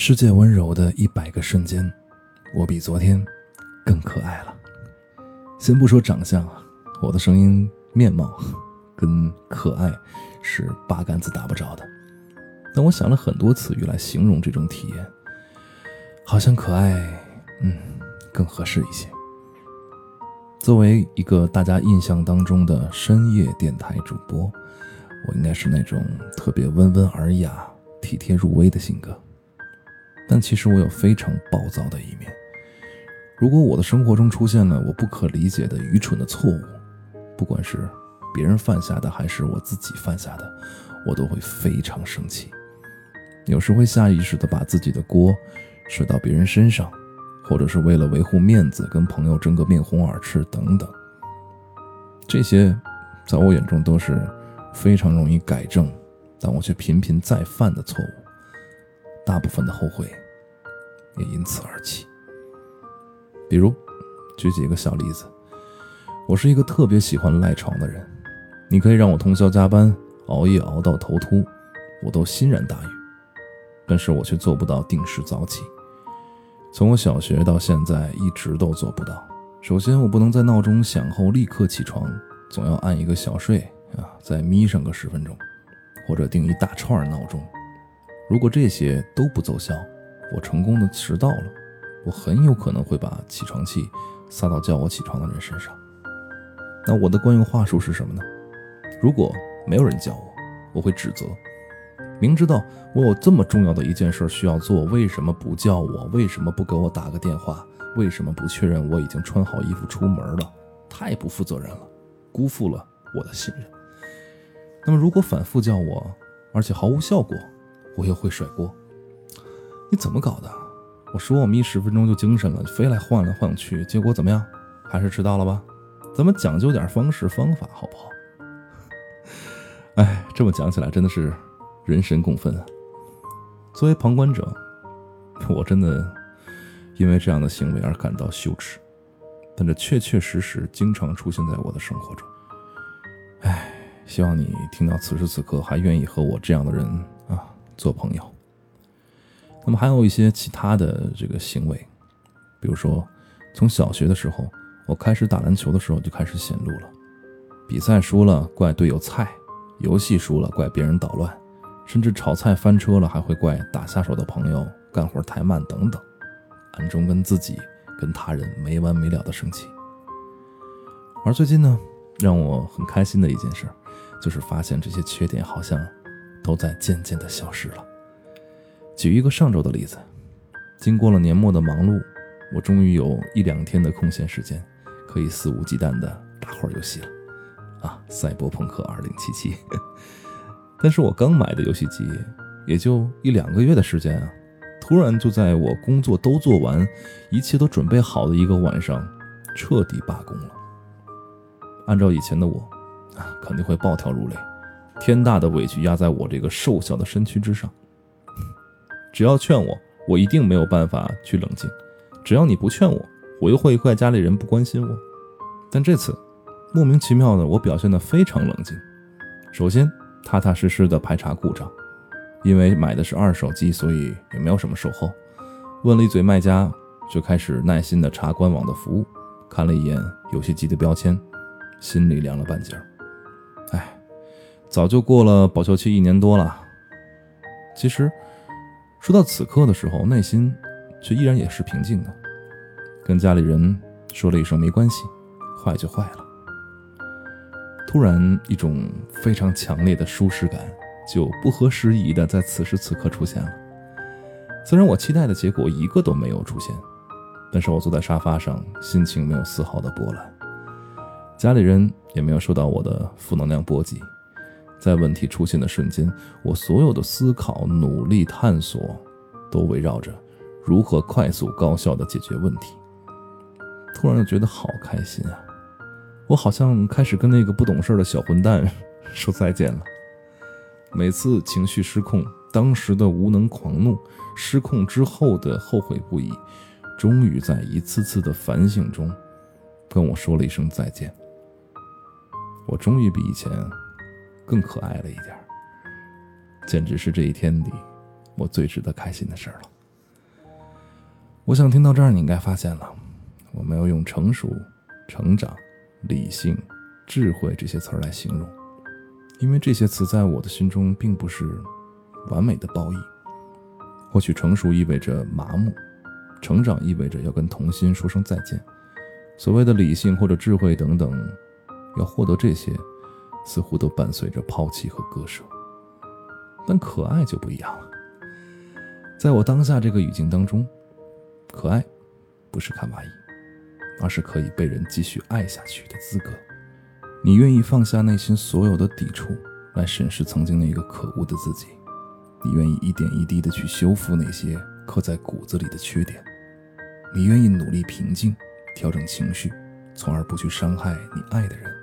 世界温柔的一百个瞬间，我比昨天更可爱了。先不说长相啊，我的声音面貌跟可爱是八竿子打不着的。但我想了很多词语来形容这种体验，好像可爱，嗯，更合适一些。作为一个大家印象当中的深夜电台主播，我应该是那种特别温文尔雅、体贴入微的性格。但其实我有非常暴躁的一面。如果我的生活中出现了我不可理解的愚蠢的错误，不管是别人犯下的还是我自己犯下的，我都会非常生气。有时会下意识地把自己的锅甩到别人身上，或者是为了维护面子跟朋友争个面红耳赤等等。这些在我眼中都是非常容易改正，但我却频频再犯的错误。大部分的后悔也因此而起。比如，举几个小例子，我是一个特别喜欢赖床的人，你可以让我通宵加班、熬夜熬到头秃，我都欣然答应。但是我却做不到定时早起，从我小学到现在一直都做不到。首先，我不能在闹钟响后立刻起床，总要按一个小睡啊，再眯上个十分钟，或者定一大串闹钟。如果这些都不奏效，我成功的迟到了，我很有可能会把起床气撒到叫我起床的人身上。那我的惯用话术是什么呢？如果没有人叫我，我会指责。明知道我有这么重要的一件事需要做，为什么不叫我？为什么不给我打个电话？为什么不确认我已经穿好衣服出门了？太不负责任了，辜负了我的信任。那么如果反复叫我，而且毫无效果，我又会甩锅，你怎么搞的？我说我眯十分钟就精神了，非来晃来晃去，结果怎么样？还是迟到了吧？咱们讲究点方式方法，好不好？哎，这么讲起来真的是人神共愤啊！作为旁观者，我真的因为这样的行为而感到羞耻，但这确确实实经常出现在我的生活中。哎，希望你听到此时此刻还愿意和我这样的人啊。做朋友，那么还有一些其他的这个行为，比如说，从小学的时候，我开始打篮球的时候就开始显露了。比赛输了怪队友菜，游戏输了怪别人捣乱，甚至炒菜翻车了还会怪打下手的朋友干活太慢等等，暗中跟自己跟他人没完没了的生气。而最近呢，让我很开心的一件事，就是发现这些缺点好像。都在渐渐的消失了。举一个上周的例子，经过了年末的忙碌，我终于有一两天的空闲时间，可以肆无忌惮的打会儿游戏了。啊，赛博朋克二零七七。但是我刚买的游戏机也就一两个月的时间啊，突然就在我工作都做完，一切都准备好的一个晚上，彻底罢工了。按照以前的我，啊，肯定会暴跳如雷。天大的委屈压在我这个瘦小的身躯之上，只要劝我，我一定没有办法去冷静；只要你不劝我，我又会怪家里人不关心我。但这次，莫名其妙的，我表现得非常冷静。首先，踏踏实实的排查故障，因为买的是二手机，所以也没有什么售后。问了一嘴卖家，就开始耐心的查官网的服务，看了一眼游戏机的标签，心里凉了半截儿。早就过了保修期一年多了，其实说到此刻的时候，内心却依然也是平静的。跟家里人说了一声没关系，坏就坏了。突然，一种非常强烈的舒适感就不合时宜的在此时此刻出现了。虽然我期待的结果一个都没有出现，但是我坐在沙发上，心情没有丝毫的波澜，家里人也没有受到我的负能量波及。在问题出现的瞬间，我所有的思考、努力、探索，都围绕着如何快速高效的解决问题。突然又觉得好开心啊！我好像开始跟那个不懂事的小混蛋说再见了。每次情绪失控，当时的无能狂怒，失控之后的后悔不已，终于在一次次的反省中，跟我说了一声再见。我终于比以前。更可爱了一点简直是这一天里我最值得开心的事儿了。我想听到这儿，你应该发现了，我没有用成熟、成长、理性、智慧这些词儿来形容，因为这些词在我的心中并不是完美的褒义。或许成熟意味着麻木，成长意味着要跟童心说声再见。所谓的理性或者智慧等等，要获得这些，似乎都伴随着抛弃和割舍。但可爱就不一样了。在我当下这个语境当中，可爱不是卡哇伊，而是可以被人继续爱下去的资格。你愿意放下内心所有的抵触，来审视曾经那个可恶的自己。你愿意一点一滴的去修复那些刻在骨子里的缺点，你愿意努力平静，调整情绪，从而不去伤害你爱的人。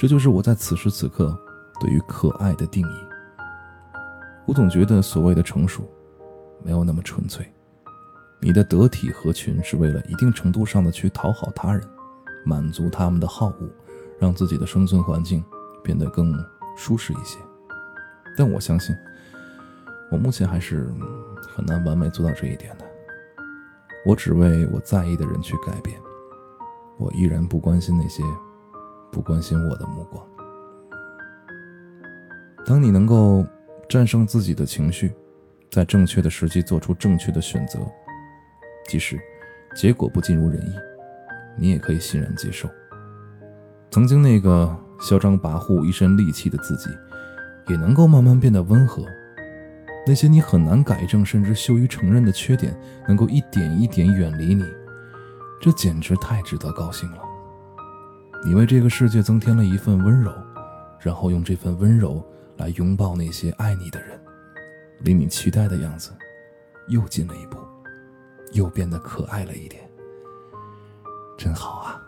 这就是我在此时此刻对于可爱的定义。我总觉得所谓的成熟，没有那么纯粹。你的得体合群是为了一定程度上的去讨好他人，满足他们的好恶，让自己的生存环境变得更舒适一些。但我相信。我目前还是很难完美做到这一点的。我只为我在意的人去改变，我依然不关心那些不关心我的目光。当你能够战胜自己的情绪，在正确的时机做出正确的选择，即使结果不尽如人意，你也可以欣然接受。曾经那个嚣张跋扈、一身戾气的自己，也能够慢慢变得温和。那些你很难改正，甚至羞于承认的缺点，能够一点一点远离你，这简直太值得高兴了。你为这个世界增添了一份温柔，然后用这份温柔来拥抱那些爱你的人，离你期待的样子又近了一步，又变得可爱了一点，真好啊！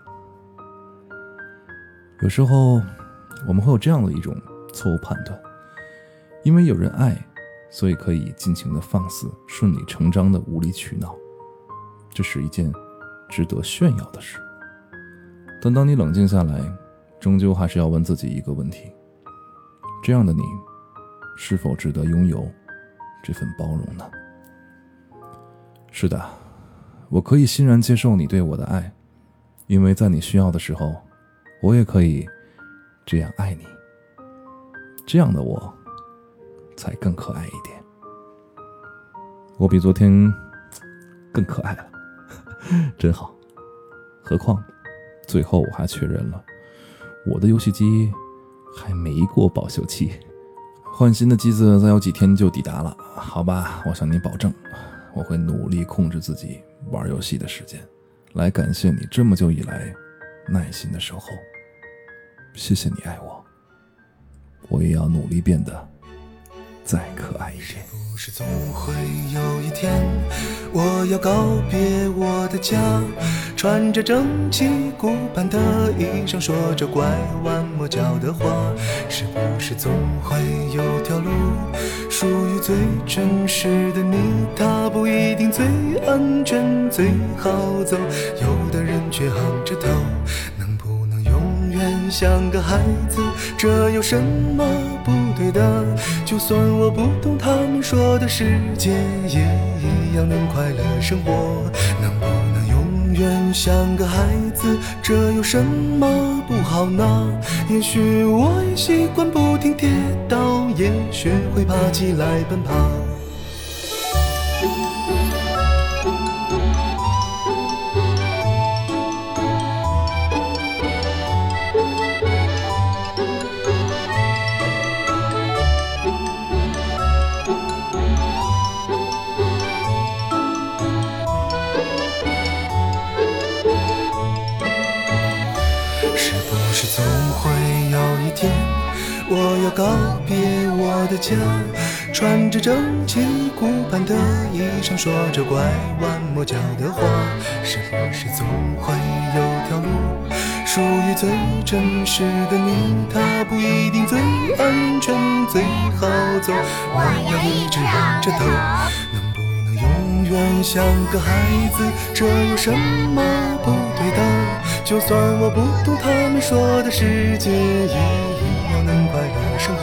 有时候我们会有这样的一种错误判断，因为有人爱。所以可以尽情的放肆、顺理成章的无理取闹，这是一件值得炫耀的事。但当你冷静下来，终究还是要问自己一个问题：这样的你，是否值得拥有这份包容呢？是的，我可以欣然接受你对我的爱，因为在你需要的时候，我也可以这样爱你。这样的我。才更可爱一点。我比昨天更可爱了，真好。何况最后我还确认了，我的游戏机还没过保修期，换新的机子再有几天就抵达了。好吧，我向你保证，我会努力控制自己玩游戏的时间，来感谢你这么久以来耐心的守候。谢谢你爱我，我也要努力变得。再可爱一点。不是总会有一天，我要告别我的家，穿着整齐古板的衣裳，说着拐弯抹角的话。是不是总会有条路，属于最真实的你？它不一定最安全、最好走，有的人却昂着头。像个孩子？这有什么不对的？就算我不懂他们说的世界，也一样能快乐生活。能不能永远像个孩子？这有什么不好呢？也许我已习惯不停跌倒，也学会爬起来奔跑。我要告别我的家，穿着整齐古板的衣裳，说着拐弯抹角的话。是不是总会有条路，属于最真实的你？它不一定最安全、最好走。我要一直昂着头，永远像个孩子？这有什么不对的？就算我不懂他们说的世界。也一样能快乐生活，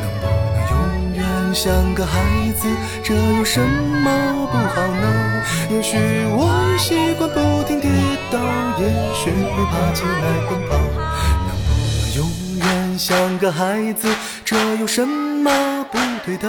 能不能永远像个孩子，这有什么不好呢？也许我习惯不停跌倒，也学会爬起来奔跑。能不能永远像个孩子，这有什么不对的？